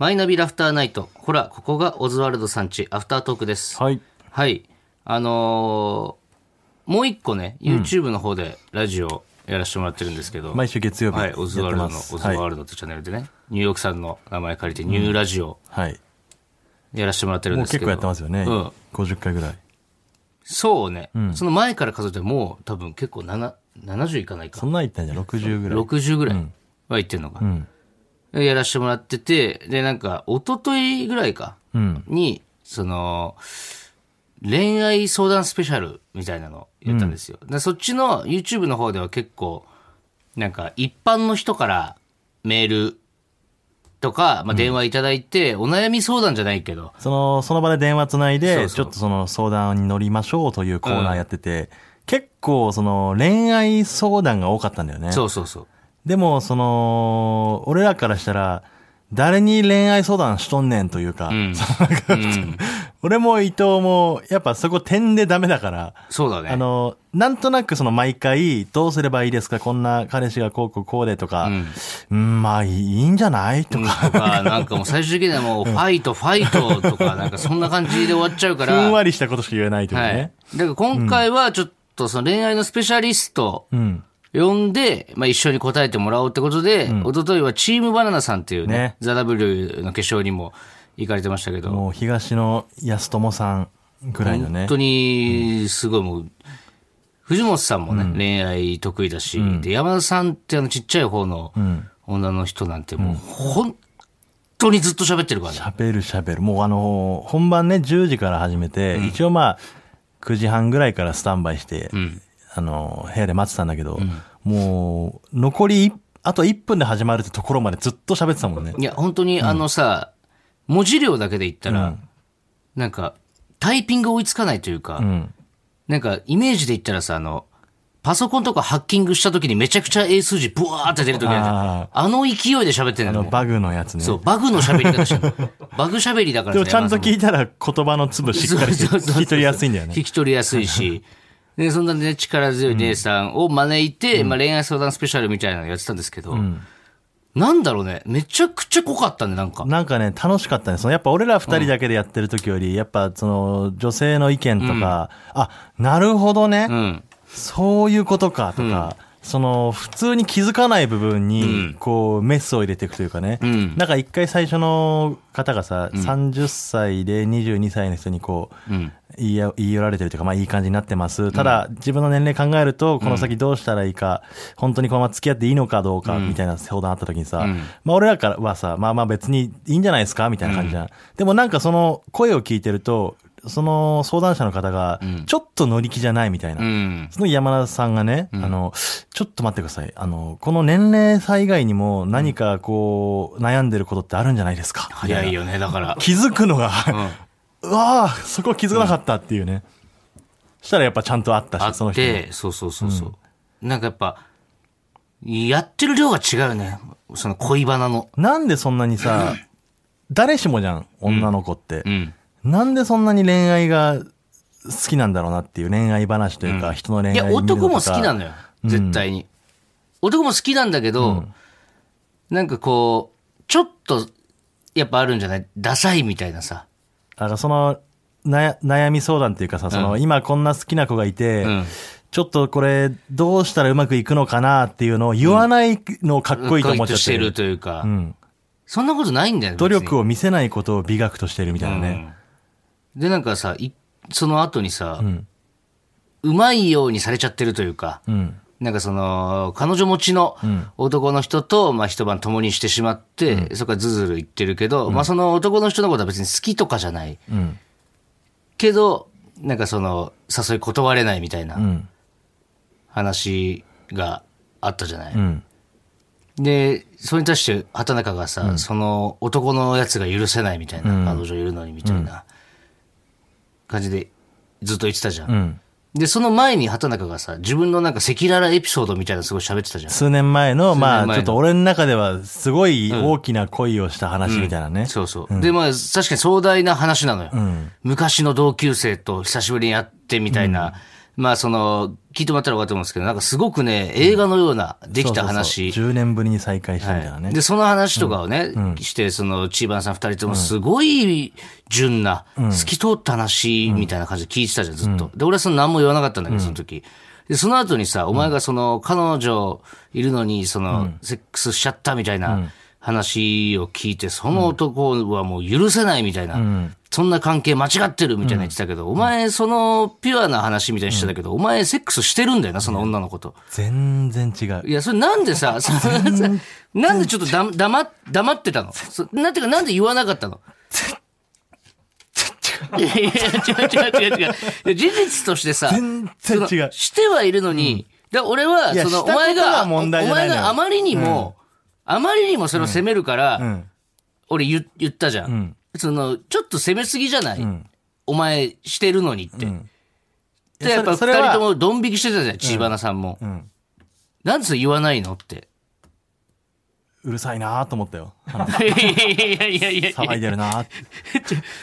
マイナビラフターナイト。ほら、ここがオズワルドさんち、アフタートークです。はい。はい。あのーもう一個ね、YouTube の方でラジオやらせてもらってるんですけど。毎週月曜日はい、オズワルドの、オズワルドってチャンネルでね、ニューヨークさんの名前借りて、ニューラジオはい。やらせてもらってるんですけど。もう結構やってますよね。うん。50回ぐらい。そうね、その前から数えてもう多分結構7 70いかないかそ。んなん言ったんじゃん、60ぐらい。60ぐらいは言ってんのか。やらせてもらってて、で、なんか、一昨日ぐらいか、うん。に、その、恋愛相談スペシャルみたいなのをやったんですよ。でそっちの YouTube の方では結構、なんか一般の人からメールとか、まあ、電話いただいて、お悩み相談じゃないけど、その、その場で電話つないで、そうそうちょっとその相談に乗りましょうというコーナーやってて、結構その恋愛相談が多かったんだよね。そうそうそう。でも、その、俺らからしたら、誰に恋愛相談しとんねんというか、うん。俺も伊藤も、やっぱそこ点でダメだから、そうだね。あの、なんとなくその毎回、どうすればいいですかこんな彼氏がこうこうこうでとか、うんうん、まあいいんじゃないとか、とか、なんかもう最終的にはもう、ファイト、ファイトとか、なんかそんな感じで終わっちゃうから。ふんわりしたことしか言えないというはいね。。だから今回はちょっとその恋愛のスペシャリストうん。呼んで、まあ一緒に答えてもらおうってことで、一昨日はチームバナナさんっていうね、ね。ザ・ W の決勝にも行かれてましたけど、もう東野安友さんぐらいのね。本。当にすごいもう、藤本さんもね、恋愛得意だし、で、山田さんってあのちっちゃい方の女の人なんてもう本当にずっと喋ってるからね。喋る喋る。もうあの、本番ね、10時から始めて、一応まあ、9時半ぐらいからスタンバイして、あの、部屋で待ってたんだけど、もう、残り、あと1分で始まるってところまでずっと喋ってたもんね。いや、本当にあのさ、文字量だけで言ったら、なんか、タイピング追いつかないというか、うん。なんか、イメージで言ったらさ、あの、パソコンとかハッキングした時にめちゃくちゃ英数字ブワーって出る時あるじゃんああの勢いで喋ってんあの、のよ。バグのやつね。そう、バグの喋り方してるの。バグ喋りだからでもちゃんと聞いいたら言葉の粒しっかりして聞き取りやすいんだよね。聞き取りやすいし。で、そんなね、力強い姉さんを招いて、まあ恋愛相談スペシャルみたいなのやってたんですけど、なんだろうね、めちゃくちゃ濃かったね、なんか。なんかね、楽しかったね。そのやっぱ俺ら二人だけでやってる時より、やっぱその女性の意見とか、あ、なるほどね、うん。そういうことかとか、その普通に気づかない部分うん。に、こう、メスを入れていくというかね。うん。なんか一回最初の方がさ、30歳で22歳の人にこう、うん。言いや言い寄られてるというか、まあいい感じになってます。ただ、自分の年齢考えると、この先どうしたらいいか、本当にこのまま付き合っていいのかどうか、みたいな相談あった時にさ、んまあ俺らからはさ、まあまあ別にいいんじゃないですかみたいな感じじゃん。でもなんかその声を聞いてると、その相談者の方が、ちょっと乗り気じゃないみたいな。うん。その山田さんがね、あの、ちょっと待ってください。あの、この年齢差以外にも何かこう、悩んでることってあるんじゃないですか？早いよね、だから。気づくのが、うん。うわあそこ気づかなかったっていうね。したらやっぱちゃんとあったし、あその人も。って、そうそうそうそう。なんかやっぱ、やってる量が違うよね。その恋バナの。なんでそんなにさ、誰しもじゃん、女の子って。うん。なんでそんなに恋愛が好きなんだろうなっていう恋愛話というか、人の恋いや、愛見るのとか男も好きなのよ。絶対に。男も好きなんだけど、なんかこう、ちょっと、やっぱあるんじゃない？ダサいみたいなさ。だからその、な悩み相談っていうかさ、その、今こんな好きな子がいて、うん。ちょっとこれ、どうしたらうまくいくのかなっていうのを言わないのかっこいいと思っちゃっしててるる。というか、うん。そんなことないんだよね。努力をを見せないことを美学としてるみたいなね。で、なんかさ、いその後にさ、んうまいようにされちゃってるというか、うん。なんかその、彼女持ちの男の人と、まあ一晩共にしてしまって、そこからずずる言ってるけど、まあその男の人のことは別に好きとかじゃない。うん。けど、なんかその、誘い断れないみたいなうん。話があったじゃない。うん。で、それに対して畑中がさ、その男のやつが許せないみたいな、彼女いるのにみたいな感じでずっと言ってたじゃん。うん。で、その前に畑中がさ、自分のなんか赤裸々エピソードみたいなのすごい喋ってたじゃん。数年前の、前のちょっと俺の中では、すごい大きな恋をした話みたいなね。そうそう。で、まあ、確かに壮大な話なのよ。ん昔の同級生と久しぶりに会ってみたいな。まあ、その、聞いてもらったら分かると思うんですけど、なんかすごくね、映画のような、できた話。そうそうそう。10年ぶりに再会したみたいなね。で、その話とかをね、して、その、チーバンさん二人ともすごい純な、透き通った話みたいな感じで聞いてたじゃん、ずっと。で、俺はその何も言わなかったんだけど、その時。で、その後にさ、お前がその、彼女いるのに、その、セックスしちゃったみたいな話を聞いて、その男はもう許せないみたいな、そんな関係間違ってるみたいな言ってたけど、お前、その、ピュアな話みたいにしてたけど、お前、セックスしてるんだよな、その女の子と。全然違う。いや、それなんでさ、そのなんでちょっとだ黙っ黙ってたの？そなんていうか、なんで言わなかったの？いやいや、違う違う違う違う。いや事実としてさ、全然違う。してはいるのに、だ俺は、その、お前が、お前があまりにも、あまりにもそれを責めるから、うん。俺言言ったじゃん,、んその、ちょっと責めすぎじゃない、お前してるのにって。んで、やっぱ二人ともドン引きしてたじゃん、チーバナさんも。んなんでそれ言わないのって？うるさいなと思ったよ。いやいやいやいや騒いでるなって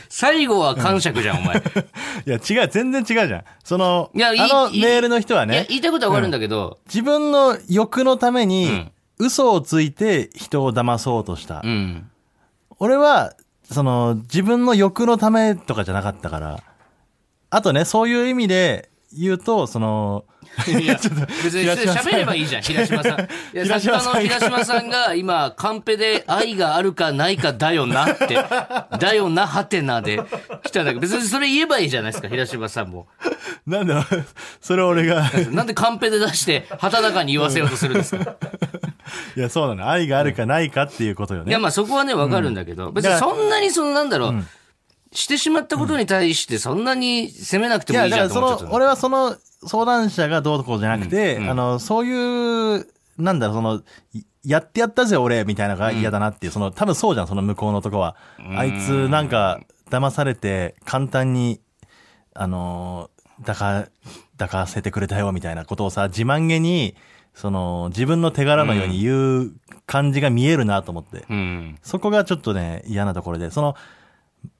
最後は感触じゃん、お前。いや、違う、全然違うじゃん。その、いやあのメールの人はね、言いたいことはわかるんだけど、自分の欲のためうにん、嘘をついて人を騙そうとした。うん。俺は、その、自分の欲のためとかじゃなかったから。あとね、そういう意味で言うと、その、いや、別に喋ればいいじゃん、平島さん。いや、作家の平島さんが今、カンペで愛があるかないかだよなって、だよな、はてなで来たんだけど、別にそれ言えばいいじゃないですか、平島さんも。なんだ、それ俺が、なんでカンペで出して、畑中に言わせようとするんですか いや、そうなの。愛があるかないかっていうことよね。いや、まあそこはね、わかるんだけど、別にそんなにその、なんだろう、してしまったことに対してそんなに責めなくてもいいじゃんと思っちゃったの。俺はその相談者がどうとこうじゃなくて、うんうんあの、そういう、なんだろう、その、いやってやったぜ俺、みたいなのが嫌だなっていう、その、多分そうじゃん、その向こうのとこは。あいつ、なんか、騙されて、簡単に、あのー、抱か、抱かせてくれたよ、みたいなことをさ、自慢げに、その、自分の手柄のように言う感じが見えるなと思って。うん。そこがちょっとね、嫌なところで、その、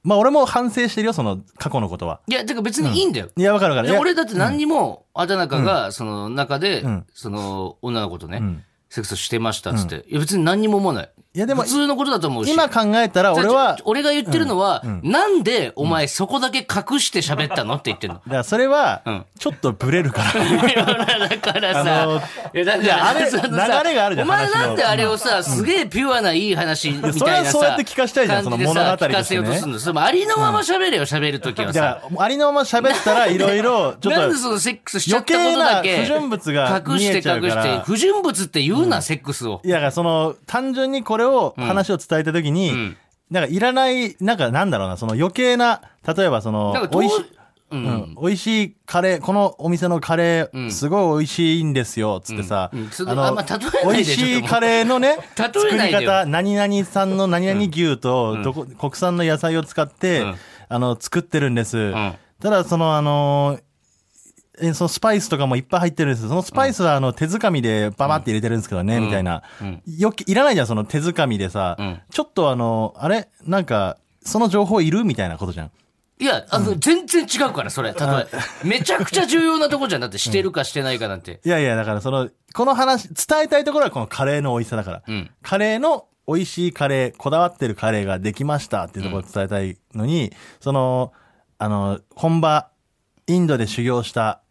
まあ俺も反省してるよ、その過去のことは。いや、てか別にいいんだよ。いや、わかるわかる。俺だって何にも、畑中が、その中でん、その女の子とねん、セックスしてましたっつって。いや別に何にも思わない。いやでも普通のことだと思うし。今考えたら俺は俺が言ってるのは、なんでお前そこだけ隠して喋ったのって言ってんの？だからそれはうん、ちょっとブレるから。だからさ、あのいやだからあれ流れがあるじゃんお前なんであれをさ、すげえピュアないい話みたいなさ。それはそうやって聞かしたいじゃんその物語としてね聞かせようとするの。それもありのまま喋れよ、喋るときはさ。ありのまま喋ったらいろいろ、ちょっとなんで、そのセックスしちゃったことだけ。不純物が隠して見えちゃうから隠して。不純物って言うな、セックスを。いや、その、単純にこれを、話を伝えたときに、ん。なんかいらない、なんかなんだろうな、その余計な、例えばその美味しい、ううん。ん、美味しいカレー、このお店のカレー、すごい美味しいんですよ、つってさ、うん。うん。あんま例えないで美味しいカレーのね、作り方、何々産の何々牛と、どこ、国産の野菜を使って、うん。あの、作ってるんです。ん。ただ、その、あのえそのスパイスとかもいっぱい入ってるんです。そのスパイスはあの手づかみでババって入れてるんですけどね、みたいな。よき、いらないじゃん、その手づかみでさ、んちょっとあの、あれ？なんか、その情報いる？みたいなことじゃん。いや、あの、全然違うから、それ。例え。めちゃくちゃ重要なとこじゃん。だって、してるかしてないかなんて。いやいや、だからその、この話、伝えたいところはこのカレーの美味しさだから。うんカレーの美味しいカレー、こだわってるカレーができましたっていうところを伝えたいのに、その、あの、本場、インドで修行した、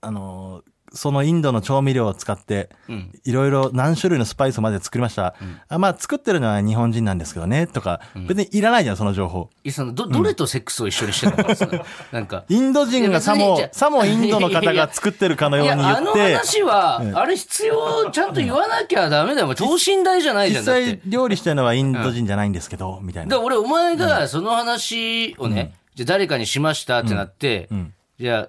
あの、そのインドの調味料を使って、んいろいろ何種類のスパイスまで作りました。あまあ、作ってるのは日本人なんですけどね、とか、別にいらないじゃん、その情報。いや、その、ど、どれとセックスを一緒にしてるのか、そのなんか。インド人がさもさもインドの方が作ってるかのよいうや、に言あのって、話は、あれ必要、ちゃんと言わなきゃダメだよ。等身大じゃないじゃ実ん、だって際。料理してるのはインド人じゃないんですけど、みたいな。だから俺、お前がその話をね、じゃあ誰かにしましたってなって、じゃあ、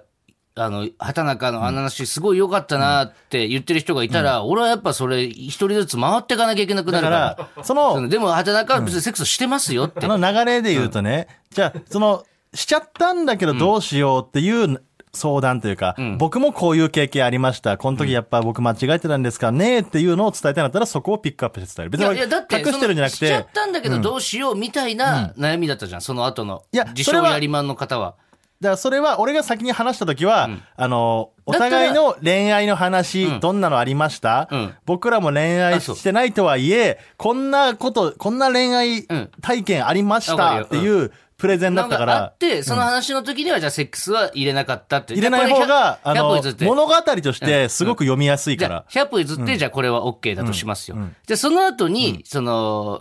あの、畑中のあの話すごい良かったなって言ってる人がいたら、俺はやっぱそれ一人ずつ回っていかなきゃいけなくなだるか。からら、その、そのでも畑中は別にセックスしてますよって。あの流れで言うとね、じゃあ、その、しちゃったんだけどどうしようっていう相談というか、僕もこういう経験ありました。この時やっぱ僕間違えてたんですかねっていうのを伝えたいんだったらそこをピックアップして伝える。別いや、にいや、だって、隠してるんじゃなくそのしちゃてっ、たんだけどどうしようみたいな悩みだったじゃん、その後の。いや自それは称やりまんの方は。だからそれは俺が先に話した時は、あの、お互いの恋愛の話、どんなのありました、うん。僕らも恋愛してないとはいえ、こんなこと、こんな恋愛うん。体験ありましたっていうプレゼンだったから。あっ、て、その話の時には、じゃあセックスは入れなかったって。入れない方が、あの100歩譲っ、て。物語としてすごく読みやすいから。じゃあ。100歩譲って、じゃあこれは OK だとしますよ。じゃあその後に、その、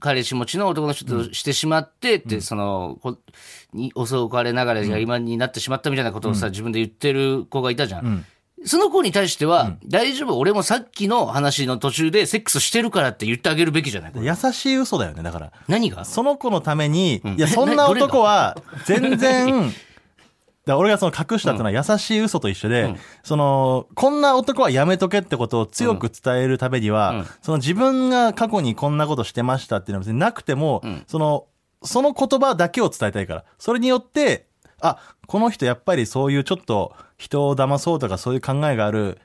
彼氏持ちの男の人としてしまってって、その、こに襲われながらやりまん。になってしまったみたいなことをさ、自分で言ってる子がいたじゃん。その子に対しては、大丈夫、俺もさっきの話の途中でセックスしてるからって言ってあげるべきじゃない？優しい嘘だよね、だから。何が？その子のために、いや、えそんな男は、全然、だから俺がその隠したってのは優しい嘘と一緒で、その、こんな男はやめとけってことを強く伝えるためには、うん。その自分が過去にこんなことしてましたっていうのは別になくても、その、その言葉だけを伝えたいから。それによって、あ、この人やっぱりそういうちょっと人を騙そうとかそういう考えがある、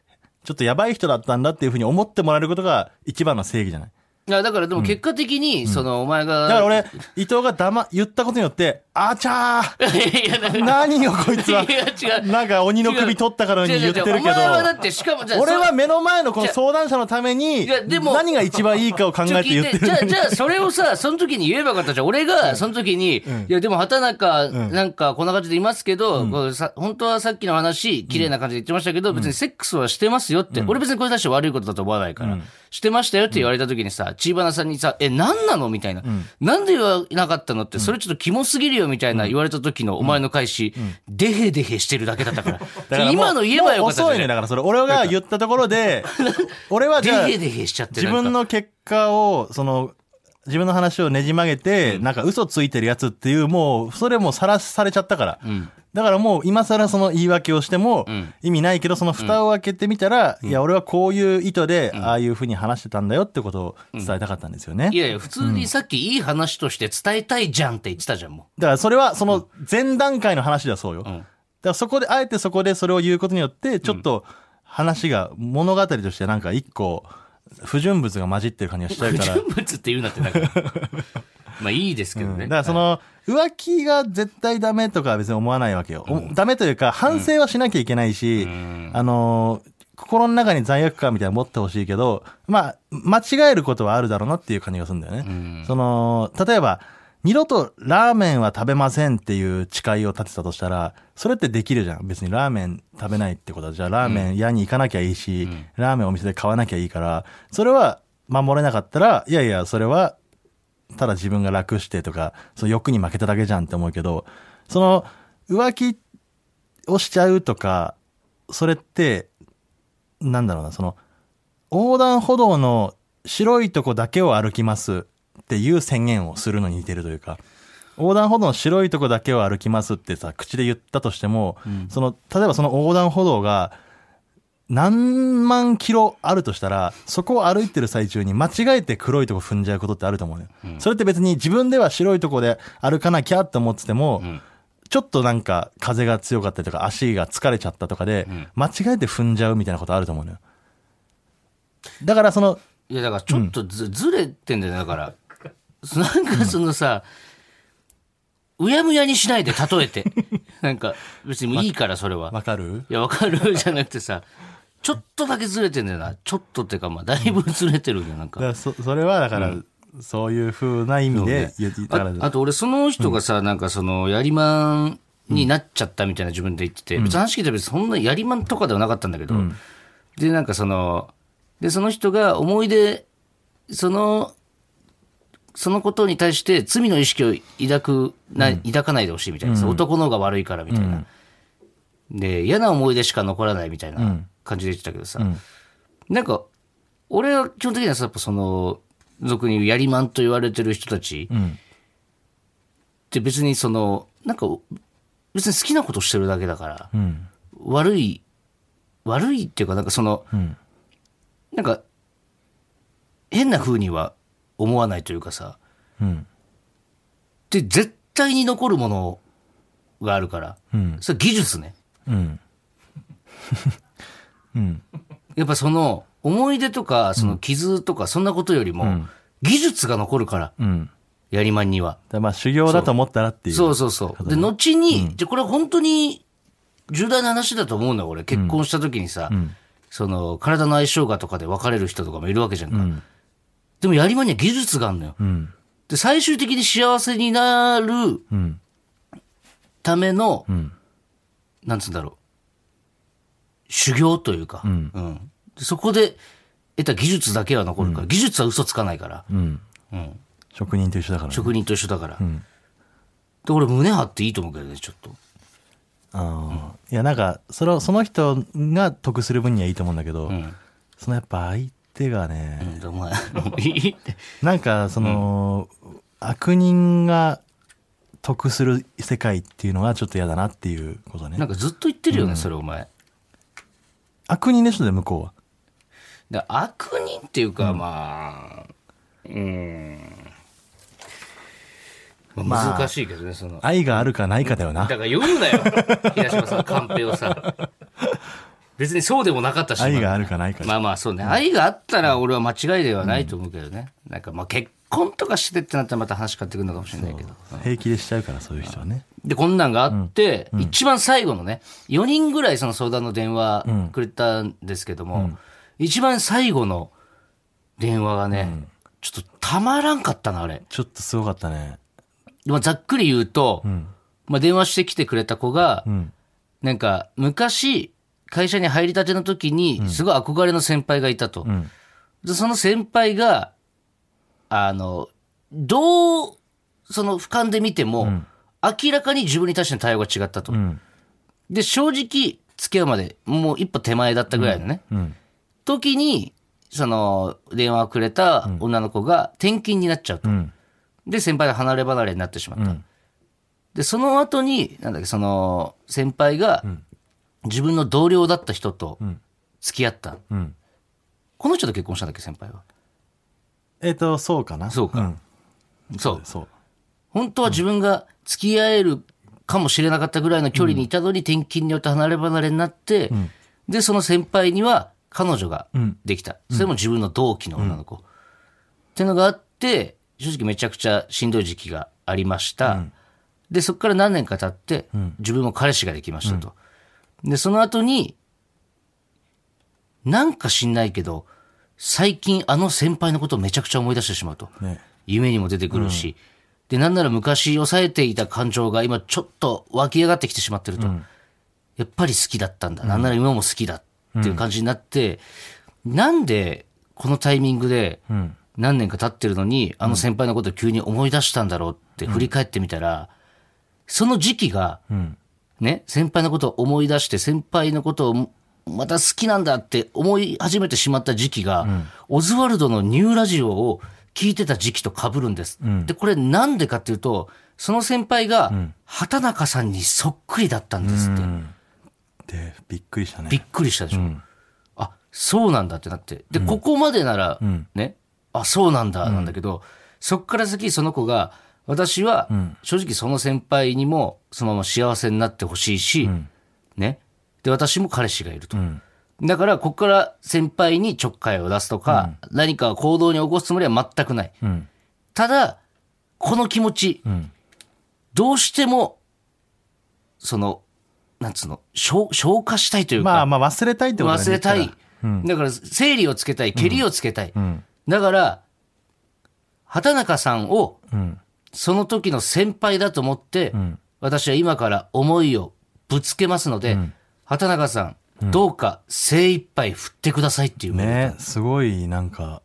ちょっとやばい人だったんだっていうふうに思ってもらえることが一番の正義じゃない？いや、だからでも結果的に、その、お前が。だから俺、伊藤がだま、言ったことによって、あちゃー。いや、だから何よこいつは。いや違う。なんか鬼の首取ったからに言ってるけど。違う違う違うお前はだって、しかも、じゃあ俺はそ目の前のこの相談者のためにいやでも何が一番いいかを考えて言ってる。じゃあ、じゃあ、それをさ、その時に言えばよかったじゃん。俺が、その時に、いや、でも、畑中、なんか、こんな感じでいますけど、これさ本当はさっきの話、綺麗な感じで言ってましたけど、別にセックスはしてますよって、俺別にこれに対して悪いことだと思わないから、してましたよって言われた時にさ、チーバナさんにさ、え、何なの？みたいな、なんで言わなかったのって、それちょっとキモすぎるよみたいな言われた時のお前の返し、デヘデヘしてるだけだったから。だから今の言えばよかった遅いね。だからそれ俺が言ったところで 俺はじゃあデヘデヘしちゃって自分の結果をその自分の話をねじ曲げて、なんか嘘ついてるやつっていう、もう、それもさらされちゃったから。だからもう、今更その言い訳をしても意味ないけど、その蓋を開けてみたら、いや、俺はこういう意図で、ああいうふうに話してたんだよってことを伝えたかったんですよね。いやいや、普通にさっきいい話として伝えたいじゃんって言ってたじゃん、もだからそれは、その前段階の話だそうよ。だからそこで、あえてそこでそれを言うことによって、ちょっと話が、物語としてなんか一個、不純物が混じってる感じがしちゃう。うから。人物って言うなって、だから。まあいいですけどね。だからその、浮気が絶対ダメとかは別に思わないわけよ。おダメというか、反省はしなきゃいけないし、あのー、心の中に罪悪感みたいなの持ってほしいけど、まあ、間違えることはあるだろうなっていう感じがするんだよね。その、例えば、二度とラーメンは食べませんっていう誓いを立てたとしたら、それってできるじゃん。別にラーメン食べないってことは、じゃあラーメン屋に行かなきゃいいし、ラーメンお店で買わなきゃいいから、それは守れなかったら、いやいや、それはただ自分が楽してとか、その欲に負けただけじゃんって思うけど、その浮気をしちゃうとか、それって、なんだろうな、その、横断歩道の白いとこだけを歩きますっていう宣言をするのに似てるというか、横断歩道の白いとこだけを歩きますってさ、口で言ったとしても、その、例えばその横断歩道が、何万キロあるとしたら、そこを歩いてる最中に間違えて黒いとこ踏んじゃうことってあると思うのよ。それって別に自分では白いとこで歩かなきゃって思ってても、ちょっとなんか風が強かったりとか足が疲れちゃったとかで、間違えて踏んじゃうみたいなことあると思うのよ。だからその、いや、だからちょっとず,、ずれてんだよ、だから。なんかそのさ、うやむやにしないで例えて。なんか、別にもういいから、それは。わかる？いや、わかるじゃなくてさ、ちょっとだけずれてんだよな。ちょっとってか、まあ、だいぶずれてるんだよ、なんか。だからそそれはだから、そういう風な意味で言って、だからああと俺その人がさ、なんかそのやりまんになっちゃったみたいな自分で言ってて、別に話聞いたら別にそんなやりまんとかではなかったんだけど、でなん。かそのでその人が思い出そのそのことに対して罪の意識を抱くな、抱かないでほしいみたいな、男の方が悪いからみたいな、で嫌な思い出しか残らないみたいな感じで言ってたけどさ、なんか俺は基本的にはさやっぱその俗にやりまんと言われてる人たち、って別にその、なんか、別に好きなことしてるだけだから、悪い、悪いっていうか、なんかその、ん。なんか、変な風には思わないというかさ、うん。で、絶対に残るものがあるから、うん。それ技術ね。うん。うん。やっぱその、思い出とか、その傷とか、そんなことよりも、技術が残るから、うん。やりまんには。だまあ修行だと思ったらっていう。そうそうそう。で、後に、じゃあこれ本当に重大な話だと思うんだよ、俺。結婚した時にさ、その、体の相性がとかで別れる人とかもいるわけじゃんか。んでもやりまんには技術があるのよ。うん。で、最終的に幸せになるうん。ための、んなんつうんだろう。修行というか、うんでそこで得た技術だけは残るから、技術は嘘つかないから、うん。うん職人と一緒だからね。職人と一緒だから。で、俺胸張っていいと思うけどね、ちょっと。ああ。いや、なんか、その、その人が得する分にはいいと思うんだけど、うん。そのやっぱ相手がね、うん、お前、もういいって。なんか、その、悪人が得する世界っていうのがちょっと嫌だなっていうことねなん。かずっと言ってるよね、それお前。悪人でしょ、で、向こうは？で悪人っていうか、まあ、うん。まあ、難しいけどね、その。愛があるかないかだよなだ。から言うなよ、平島さん、カンペをさ。別にそうでもなかったし。愛があるかないか。まあまあそうね、愛があったら俺は間違いではないと思うけどね。なんかまあ結婚とかしてってなったらまた話変わってくるのかもしれないけど。平気でしちゃうから、そういう人はね。で、こんなんがあって、一番最後のね、4人ぐらいその相談の電話くれたんですけども、一番最後の電話がね、ちょっとたまらんかったな、あれ。ちょっとすごかったね。まあ、ざっくり言うと、まあ、電話してきてくれた子が、んなんか、昔、会社に入りたての時に、すごい憧れの先輩がいたと。んでその先輩が、あの、どう、その俯瞰で見ても、明らかに自分に対しての対応が違ったと。んで、正直、付き合うまで、もう一歩手前だったぐらいのね。うん。時に、その、電話をくれた女の子が転勤になっちゃうと。うん。で、先輩が離れ離れになってしまった。で、その後に、なんだっけ、その、先輩が、自分の同僚だった人と付き合った。うん。この人と結婚したんだっけ、先輩は？えっ、と、そうかな。そうかんそう。そう。本当は自分が付き合えるかもしれなかったぐらいの距離にいたのに、転勤によって離れ離れになって、で、その先輩には彼女ができた。それも自分の同期の女の子。っていうのがあって、正直めちゃくちゃしんどい時期がありました。で、そこから何年か経って、自分も彼氏ができましたと。で、その後に、なんか知んないけど、最近あの先輩のことをめちゃくちゃ思い出してしまうと。ね。夢にも出てくるし、で、なんなら昔抑えていた感情が今ちょっと湧き上がってきてしまってると。やっぱり好きだったんだ。なんなら今も好きだっていう感じになって、なんでこのタイミングで何年か経ってるのに、あの先輩のことを急に思い出したんだろうって振り返ってみたら、その時期が、んね、先輩のことを思い出して、先輩のことをまた好きなんだって思い始めてしまった時期が、オズワルドのニューラジオを聞いてた時期と被るんです。で、これなんでかっていうと、その先輩が、畑中さんにそっくりだったんですって。で、びっくりしたね。びっくりしたでしょ。あ、そうなんだってなって。で、ここまでなら、ね、あ、そうなんだ、なんだけど、そっから先その子が、私は、正直その先輩にも、そのまま幸せになってほしいし、ね。で、私も彼氏がいると。だから、ここから先輩にちょっかいを出すとか、何か行動に起こすつもりは全くない。ん。ただ、この気持ち、どうしても、その、なんつうの、消消化したいというか、まあまあ忘れたいってことだね忘れたい。だから、整理をつけたい、けりをつけたい。だから、畑中さんを、んその時の先輩だと思って、私は今から思いをぶつけますので、畑中さん、どうか精一杯振ってくださいっていう。ね、すごいなんか、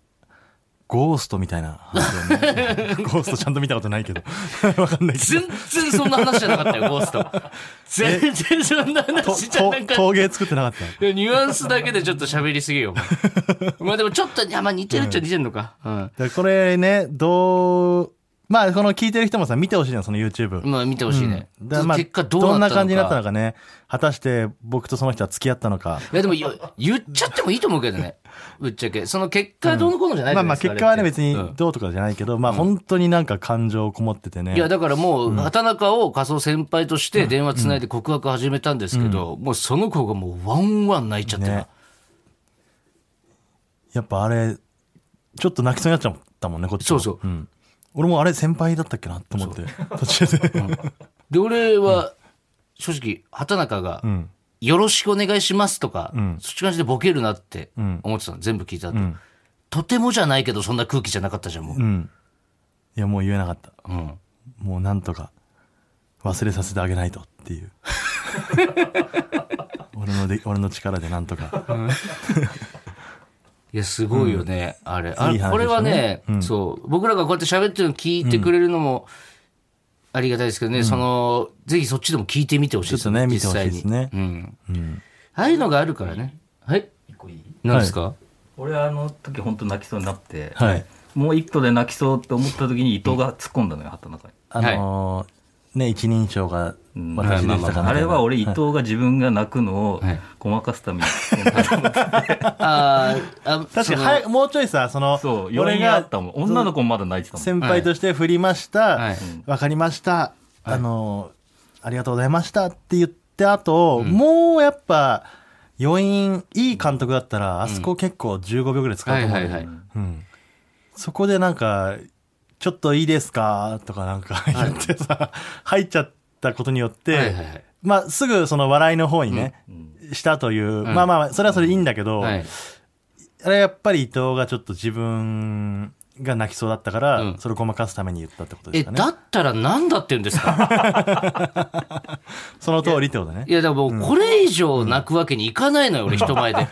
ゴーストみたいな話ね。ゴーストちゃんと見たことないけど。わかんないけど。全然そんな話じゃなかったよ、ゴースト。全然そんな話じゃなかった。と陶芸作ってなかった？ニュアンスだけでちょっと喋りすぎよ。まあでもちょっと、まあ似てるっちゃ似てるのか。うん。でこれね、どうまあ、この聞いてる人もさ、見てほしいの、その YouTube。まあ見てほしいね。だからまあ、結果どうなったのか。どんな感じになったのかね。果たして僕とその人は付き合ったのか。いやでも言っちゃってもいいと思うけどね。ぶっちゃけ。その結果どうのこうのじゃないじまあまあゃないですか結果はね別にどうとかじゃないけど、まあ本当になんか感情こもっててね。いや、だからもう、畑中を仮想先輩として電話つないで告白始めたんですけど、もうその子がもうワンワン泣いちゃってるねやっぱあれ、ちょっと泣きそうになっちゃったもんね、こっちも。そうそううん。俺もあれ先輩だったっけなと思って、途中で。で、俺は、正直、畑中が、んよろしくお願いしますとか、んそっち感じでボケるなってん思ってたの、全部聞いた後、んとてもじゃないけど、そんな空気じゃなかったじゃん、もう。うん。いや、もう言えなかった。うん。もうなんとか忘れさせてあげないとっていう。俺ので、俺の力でなんとか。いや、すごいよね、あれ。あいい話でしたねこれはね、うん。そう、僕らがこうやって喋ってるの聞いてくれるのも、ありがたいですけどね、その、ぜひそっちでも聞いてみてほしいですちょっとね見てほしいですね。実際に。うん。うん。ああいうのがあるからね。はい。一個いい何ですか、俺あの時本当泣きそうになって、はい。もう一個で泣きそうって思った時に伊藤が突っ込んだのよ、畑中に。あのーね、一人称がうん私でしたかまあまあれは俺伊藤が自分が泣くのをはいごまかすために突っ込んだと思ってあーあ、確かに、もうちょいさ、その、そう、余俺が韻あったもん。女の子もまだ泣いてたもん。先輩として振りました。わ、はいかりました。あのー、ありがとうございましたって言って後、もうやっぱ、余韻、いい監督だったら、あそこ結構15秒ぐらい使うと思う、はいはいはいうん。そこでなんか、ちょっといいですか？とかなんか言ってさ、入っちゃったことによって、はいはいはい。まあ、すぐその笑いの方にね、したという、まあまあ、それはそれでいいんだけど、はい。あれやっぱり伊藤がちょっと自分が泣きそうだったから、うん。そそれをごまかすために言ったってことでえ、すかね。だったら何だって言うんですか？その通りってことね。い。や、だからもう、これ以上泣くわけにいかないのよ、俺、人前で。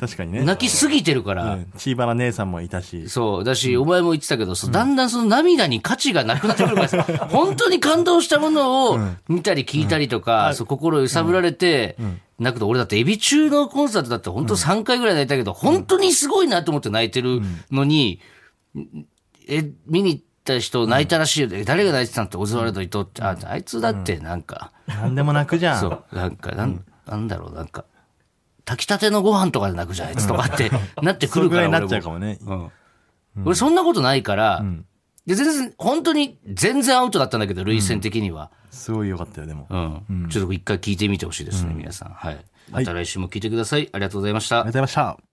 確かにね。泣きすぎてるから。うん。チーバナ姉さんもいたし。そう。だし、お前も言ってたけど、だんだんその涙に価値がなくなってくるからさ、本当に感動したものを見たり聞いたりとか、そう心揺さぶられて、泣くと、俺だってエビ中のコンサートだって本当3回ぐらい泣いたけど、本当にすごいなと思って泣いてるのに、え、見に行った人泣いたらしいよ。え誰が泣いてたのって、オズワルド伊藤って、あ、あいつだってなんか、何でも泣くじゃん。そう、なんか、なん、なんだろう、なんか、炊きたてのご飯とかで泣くじゃん、あいつとかって なってくるから。それぐらいになっ俺ちゃうかもね。うん。俺そんなことないから、で全然、本当に全然アウトだったんだけど、類戦的には。すごい良かったよ、でも。うん。ちょっと一回聞いてみてほしいですね、皆さん。はい。また来週も聞いてください。ありがとうございましたありがとうございました。